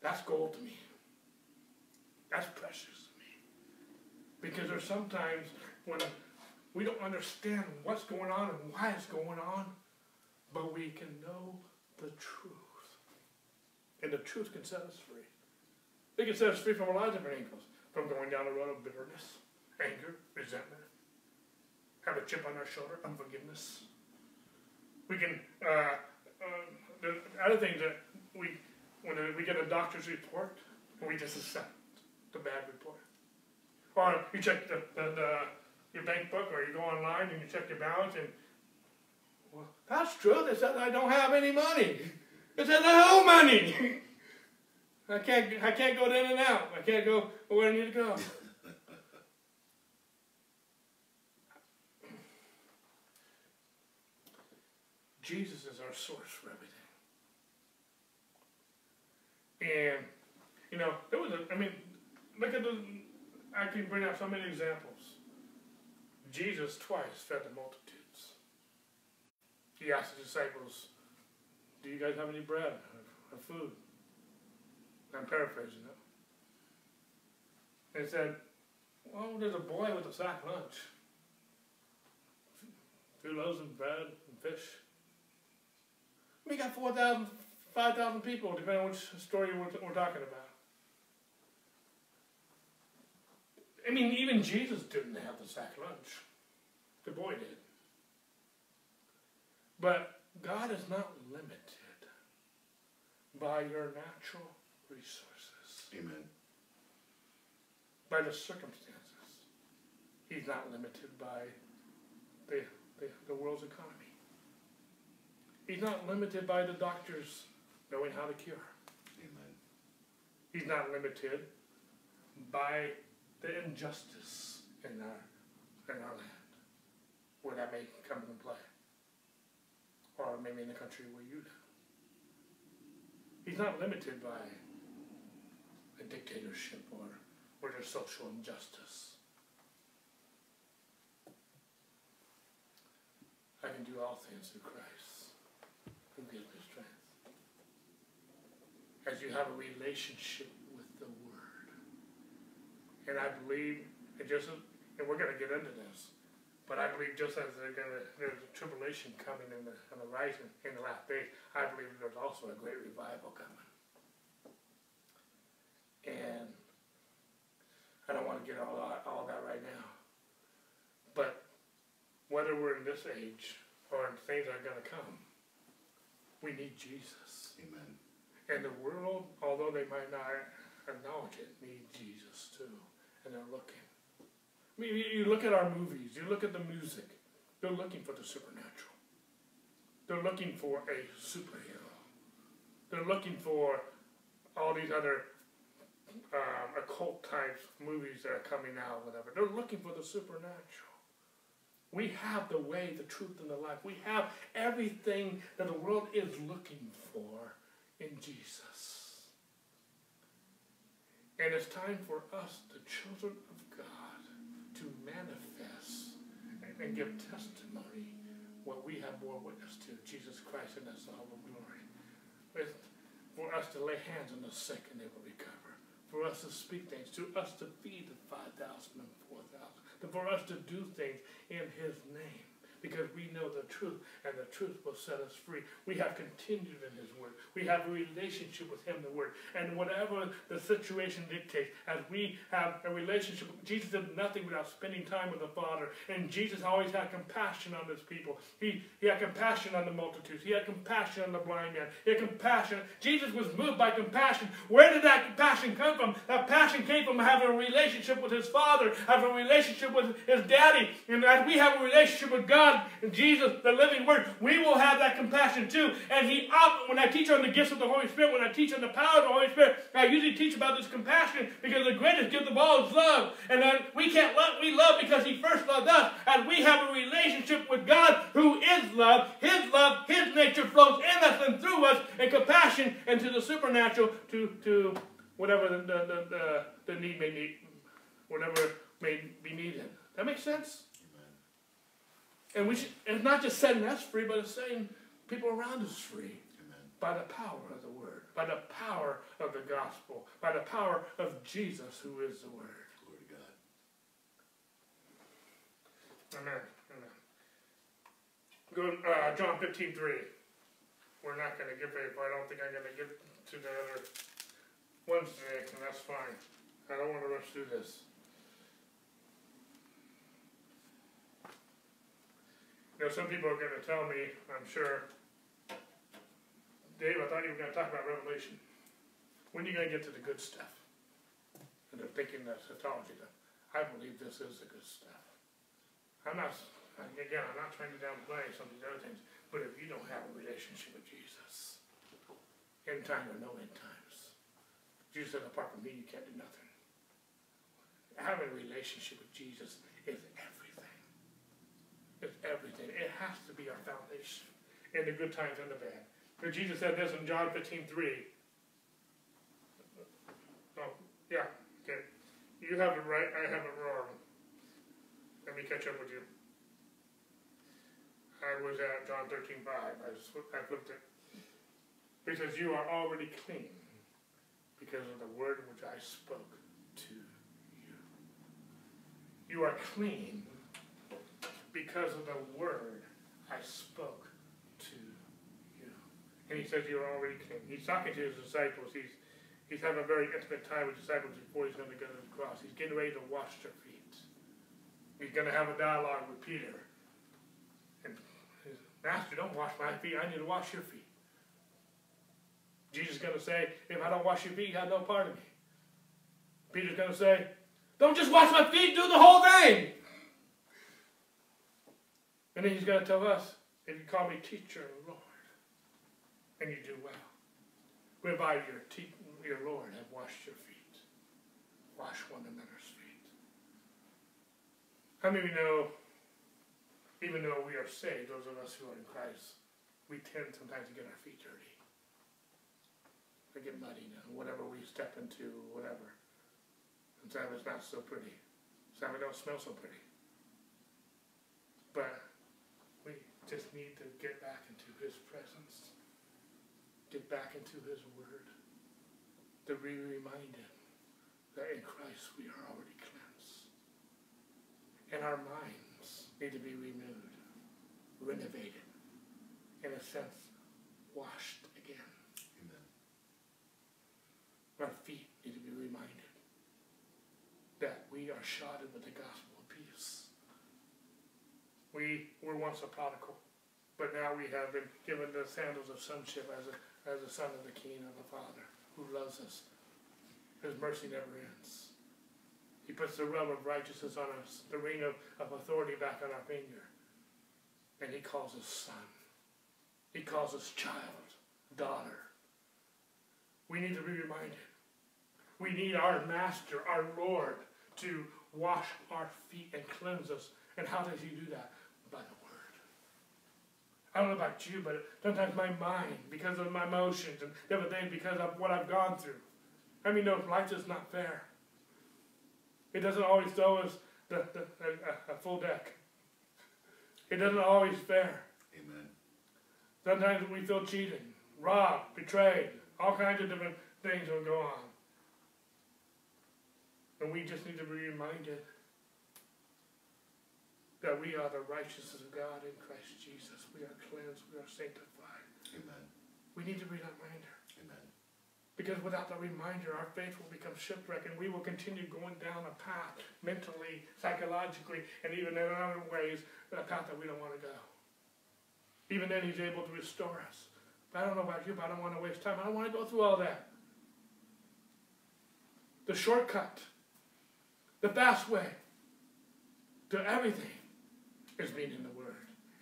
That's gold to me. That's precious to me. Because there's sometimes when we don't understand what's going on and why it's going on, but we can know the truth. And the truth can set us free. It can set us free from a lot of different angles. From going down the road of bitterness, anger, resentment, have a chip on our shoulder, unforgiveness. We can, uh, uh, the other things that we, when we get a doctor's report, we just accept the bad report. Or you check the, the, the your bank book, or you go online and you check your balance, and well, that's true. They said I don't have any money. It said I owe money. I can't. I can't go in and out. I can't go where I need to go. Jesus is our source for everything. And you know, there was a. I mean, look at the. I can bring out so many examples. Jesus twice fed the multitudes. He asked the disciples, "Do you guys have any bread or, or food?" I'm paraphrasing it. They said, Well, there's a boy with a sack lunch. Two loaves of bread and fish. We got 4,000, 5,000 people, depending on which story we're, we're talking about. I mean, even Jesus didn't have the sack lunch. The boy did. But God is not limited by your natural resources, Amen. by the circumstances. He's not limited by the, the, the world's economy. He's not limited by the doctors knowing how to cure. Amen. He's not limited by the injustice in our in our land, where that may come into play, or maybe in the country where you live. He's not limited by dictatorship or where there's social injustice. I can do all things through Christ who gives me strength. As you have a relationship with the Word. And I believe, and just and we're going to get into this, but I believe just as gonna, there's a tribulation coming in the, on the horizon in the last days, I believe there's also a great revival coming. And I don't want to get all that, all that right now. But whether we're in this age or things that are going to come, we need Jesus. Amen. And the world, although they might not acknowledge it, need Jesus too. And they're looking. I mean, you look at our movies, you look at the music, they're looking for the supernatural. They're looking for a superhero. They're looking for all these other um, occult types movies that are coming out, whatever. They're looking for the supernatural. We have the way, the truth, and the life. We have everything that the world is looking for in Jesus. And it's time for us, the children of God, to manifest and, and give testimony what we have bore witness to Jesus Christ in His all of glory. It's for us to lay hands on the sick and they will recover. For us to speak things, to us to feed the 5,000 and 4,000, for us to do things in His name because we know the truth and the truth will set us free. We have continued in His Word. We have a relationship with Him, the Word. And whatever the situation dictates, as we have a relationship, Jesus did nothing without spending time with the Father. And Jesus always had compassion on His people. He, he had compassion on the multitudes. He had compassion on the blind man. He had compassion. Jesus was moved by compassion. Where did that compassion come from? That passion came from having a relationship with His Father, having a relationship with His Daddy. And as we have a relationship with God, God, Jesus, the living Word, we will have that compassion too. And He, when I teach on the gifts of the Holy Spirit, when I teach on the power of the Holy Spirit, I usually teach about this compassion because the greatest gift of all is love. And then we can't love, we love because He first loved us. And we have a relationship with God who is love. His love, His nature flows in us and through us, and compassion into the supernatural to, to whatever the, the, the, the need may need, whatever may be needed. That makes sense? And we should, it's not just setting us free, but it's setting people around us free Amen. by the power of the Word, by the power of the gospel, by the power of Jesus, who is the Word. Glory to God. Amen. Amen. Go uh, John 15, 3. We're not going to get very far. I don't think I'm going to get to the other ones today, and that's fine. I don't want to rush through this. You know, some people are going to tell me, I'm sure, Dave, I thought you were going to talk about Revelation. When are you going to get to the good stuff? And they're thinking that's eschatology. I believe this is the good stuff. I'm not, again, I'm not trying to downplay some of these other things, but if you don't have a relationship with Jesus, end time or no end times, Jesus said, apart from me, you can't do nothing. Having a relationship with Jesus is it's everything. It has to be our foundation in the good times and the bad. Because Jesus said this in John 15, 3. Oh, yeah, okay. You have it right, I have it wrong. Let me catch up with you. I was at John 13, 5. I, I flipped it. He says, You are already clean because of the word which I spoke to you. You are clean because of the word I spoke to you. And he says you're already king. He's talking to his disciples. He's he's having a very intimate time with disciples before he's going to go to the cross. He's getting ready to wash their feet. He's going to have a dialogue with Peter. And his master, don't wash my feet. I need to wash your feet. Jesus is going to say, if I don't wash your feet, you have no part of me. Peter's going to say, don't just wash my feet, do the whole thing. And then he's going to tell us, if you call me teacher and Lord, and you do well, whereby your, te- your Lord have washed your feet. Wash one another's feet. How many of you know, even though we are saved, those of us who are in Christ, we tend sometimes to get our feet dirty. They get muddy now, whatever we step into, whatever. Sometimes it's not so pretty. Sometimes it don't smell so pretty. But just need to get back into His presence, get back into His Word, to be reminded that in Christ we are already cleansed. And our minds need to be renewed, renovated, in a sense, washed again. Amen. Our feet need to be reminded that we are shodded with the gospel we were once a prodigal, but now we have been given the sandals of sonship as a, as a son of the King of the Father who loves us. His mercy never ends. He puts the robe of righteousness on us, the ring of, of authority back on our finger. And he calls us son. He calls us child, daughter. We need to be reminded. We need our master, our Lord, to wash our feet and cleanse us. And how does he do that? By the word. I don't know about you, but sometimes my mind, because of my emotions and different things, because of what I've gone through. I mean, no, life is not fair. It doesn't always throw us the, the, a, a full deck. It doesn't always fair. Amen. Sometimes we feel cheated, robbed, betrayed. All kinds of different things will go on. And we just need to be reminded that we are the righteousness of God in Christ Jesus. We are cleansed, we are sanctified. Amen. We need to be that reminder. Amen. Because without the reminder, our faith will become shipwrecked and we will continue going down a path mentally, psychologically, and even in other ways, a path that we don't want to go. Even then, He's able to restore us. But I don't know about you, but I don't want to waste time. I don't want to go through all that. The shortcut, the fast way to everything is being in the Word.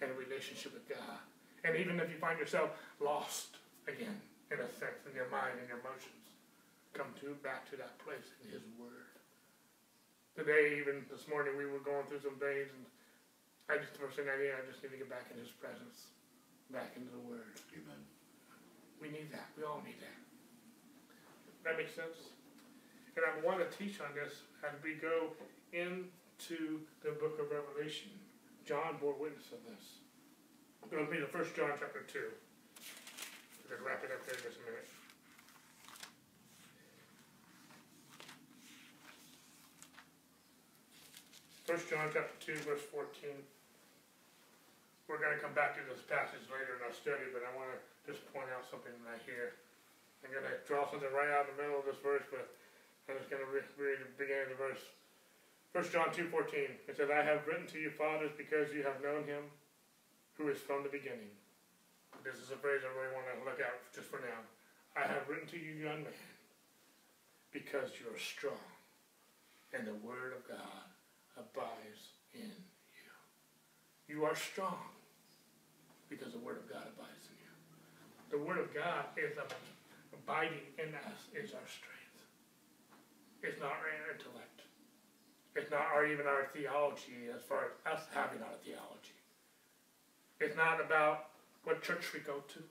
and a relationship with God. And even if you find yourself lost again, in a sense, in your mind and your emotions, come to back to that place in His Word. Today, even this morning, we were going through some things, and I just the first thing I did, I just need to get back in His presence, back into the Word. Amen. We need that. We all need that. That makes sense. And I want to teach on this as we go into the book of Revelation. John bore witness of this. It'll be the first John chapter two. We're gonna wrap it up there in just a minute. First John chapter two, verse fourteen. We're gonna come back to this passage later in our study, but I wanna just point out something right here. I'm gonna draw something right out in the middle of this verse, but I'm just gonna read the beginning of the verse. First John two fourteen. It says, "I have written to you, fathers, because you have known him, who is from the beginning." This is a phrase I really want to look at just for now. I have written to you, young man, because you are strong, and the word of God abides in you. You are strong because the word of God abides in you. The word of God is abiding in us is our strength. It's not our intellect. It's not our, even our theology as far as us having our theology. It's not about what church we go to.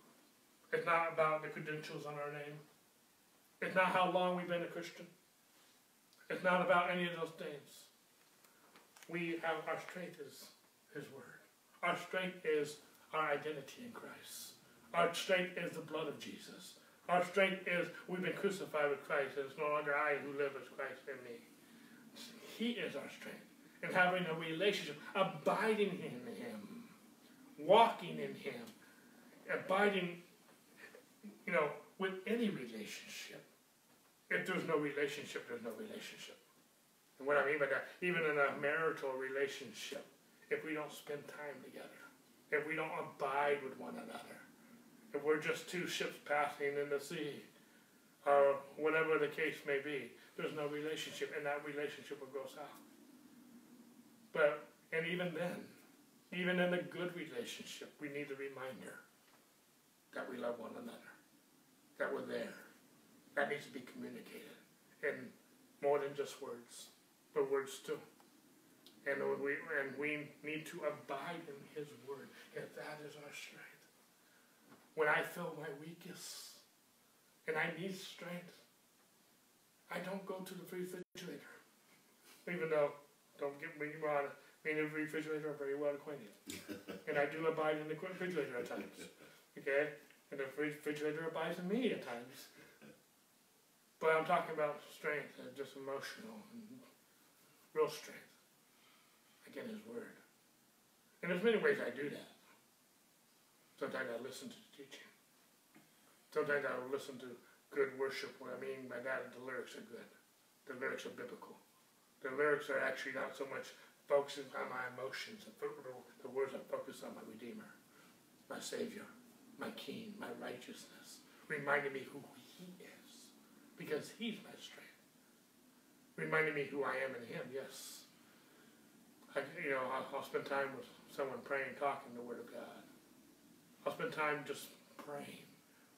It's not about the credentials on our name. It's not how long we've been a Christian. It's not about any of those things. We have our strength is His Word. Our strength is our identity in Christ. Our strength is the blood of Jesus. Our strength is we've been crucified with Christ, and it's no longer I who live, as Christ in me. He is our strength. And having a relationship, abiding in Him, walking in Him, abiding, you know, with any relationship. If there's no relationship, there's no relationship. And what I mean by that, even in a marital relationship, if we don't spend time together, if we don't abide with one another, if we're just two ships passing in the sea, or whatever the case may be, there's no relationship, and that relationship will go south. But, and even then, even in a good relationship, we need the reminder that we love one another, that we're there. That needs to be communicated in more than just words, but words too. And we, and we need to abide in His Word, and that is our strength. When I feel my weakest and I need strength, I don't go to the refrigerator. Even though, don't get me wrong, me and the refrigerator are very well acquainted. and I do abide in the refrigerator at times. Okay? And the refrigerator abides in me at times. But I'm talking about strength and just emotional and real strength. Again, His Word. And there's many ways I do that. Sometimes I listen to the teaching. Sometimes I will listen to good worship. What I mean by that is the lyrics are good. The lyrics are biblical. The lyrics are actually not so much focusing on my emotions. The words are focused on my Redeemer, my Savior, my King, my righteousness, reminding me who He is, because He's my strength. Reminding me who I am in Him. Yes. I, you know, I'll, I'll spend time with someone praying, talking the Word of God. I'll spend time just praying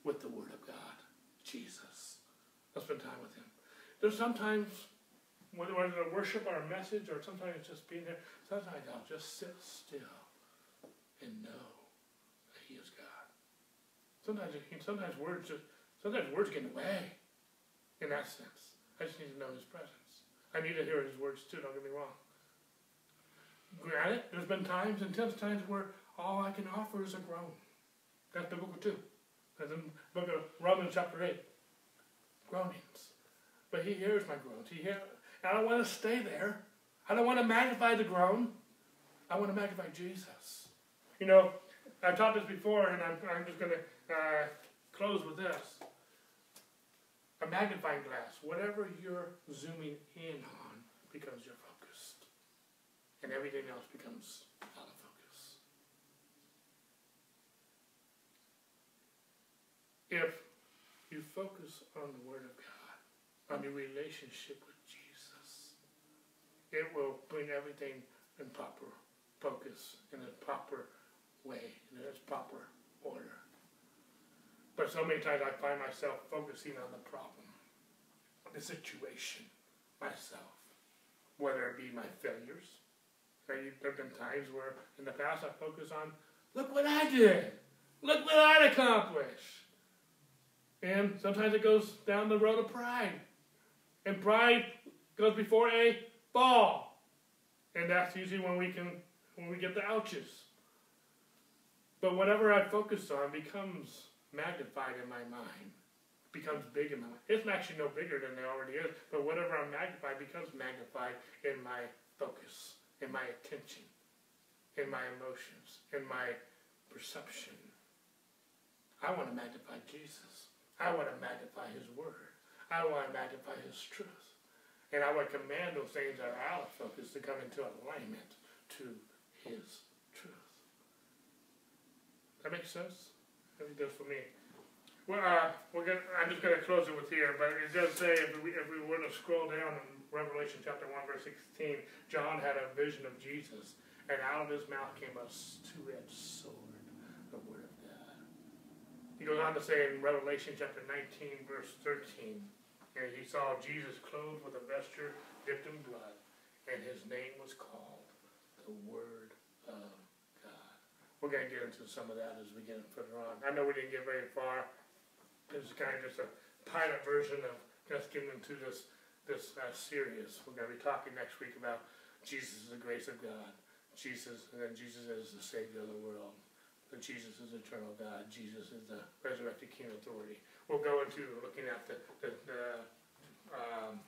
with the Word of God, Jesus. I'll spend time with Him. There's sometimes, whether a worship or a message, or sometimes just being there, sometimes I'll just sit still and know that He is God. Sometimes, sometimes words just, sometimes words get in the way. In that sense, I just need to know His presence. I need to hear His words too. Don't get me wrong. Granted, there's been times, intense times, where all I can offer is a groan. That's biblical too. In the book of Romans chapter 8. Groanings. But he hears my groans. He hears, and I don't want to stay there. I don't want to magnify the groan. I want to magnify Jesus. You know, I've taught this before, and I'm, I'm just going to uh, close with this. A magnifying glass, whatever you're zooming in on, becomes your focus. And everything else becomes out of focus. If you focus on the Word of God, on your relationship with Jesus, it will bring everything in proper focus, in a proper way, in its proper order. But so many times I find myself focusing on the problem, the situation, myself, whether it be my failures. There have been times where in the past I focus on, look what I did, look what I accomplished. And sometimes it goes down the road of pride. And pride goes before a fall. And that's usually when we can when we get the ouches. But whatever I focus on becomes magnified in my mind, becomes big in my mind. It's actually no bigger than it already is, but whatever I magnify becomes magnified in my focus, in my attention, in my emotions, in my perception. I want to magnify Jesus. I want to magnify His Word. I want to magnify His truth. And I would command those things that are out of focus to come into alignment to His truth. That makes sense? That does for me. Well, uh, we're gonna, I'm just going to close it with here, but it does say if we, if we were to scroll down in Revelation chapter 1, verse 16, John had a vision of Jesus, and out of his mouth came a two edged sword, the Word of God. He goes on to say in Revelation chapter 19, verse 13, and he saw Jesus clothed with a vesture dipped in blood, and his name was called the Word of God. We're going to get into some of that as we get further on. I know we didn't get very far. This is kind of just a pilot version of just getting into this this uh, series. We're going to be talking next week about Jesus is the grace of God. Jesus, and then Jesus is the Savior of the world. That Jesus is eternal God. Jesus is the resurrected King of authority. We'll go into looking at the, the, the um,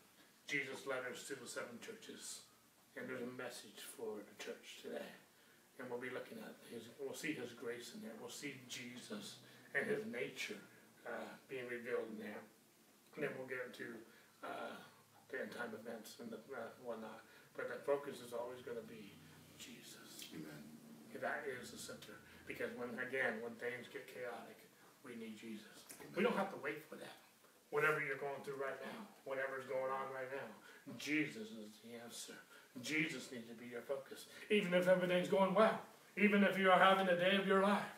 Jesus letters to the seven churches. And there's a message for the church today. And we'll be looking at his, we'll see his grace in there. We'll see Jesus and his nature uh, being revealed in there. And then we'll get into uh, the end time events and the, uh, whatnot. But the focus is always going to be Jesus. Amen. That is the center. Because when again, when things get chaotic, we need Jesus. We don't have to wait for that. Whatever you're going through right now, whatever's going on right now, Jesus is the answer. Jesus needs to be your focus. Even if everything's going well, even if you are having a day of your life,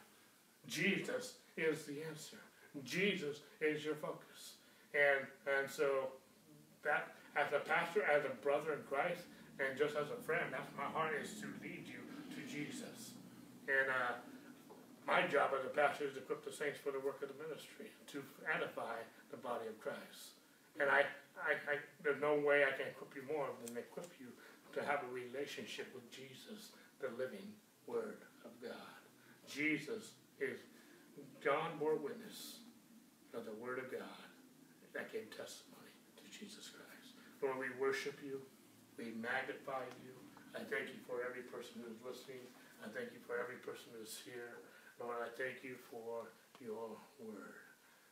Jesus is the answer. Jesus is your focus. And and so that as a pastor, as a brother in Christ, and just as a friend, that's my heart is to lead you to Jesus. And uh, my job as a pastor is to equip the saints for the work of the ministry, to edify the body of Christ. And I, I, I there's no way I can equip you more than equip you to have a relationship with Jesus, the living Word of God. Jesus is, John bore witness of the Word of God that gave testimony to Jesus Christ. Lord, we worship you. We magnify you. I thank you for every person who's listening. I thank you for every person who's here. Lord, I thank you for your word.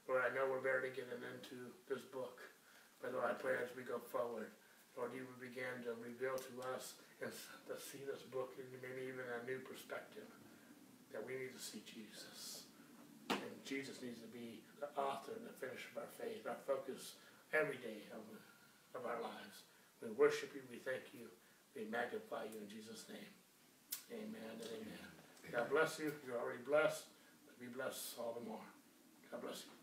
Lord, I know we're barely getting into this book, but Lord, I pray as we go forward, Lord, you will begin to reveal to us and to see this book in maybe even a new perspective that we need to see Jesus. And Jesus needs to be the author and the finisher of our faith, our focus every day of, of our lives. We worship you, we thank you, we magnify you in Jesus' name. Amen and amen. God bless you. You're already blessed. Be blessed all the more. God bless you.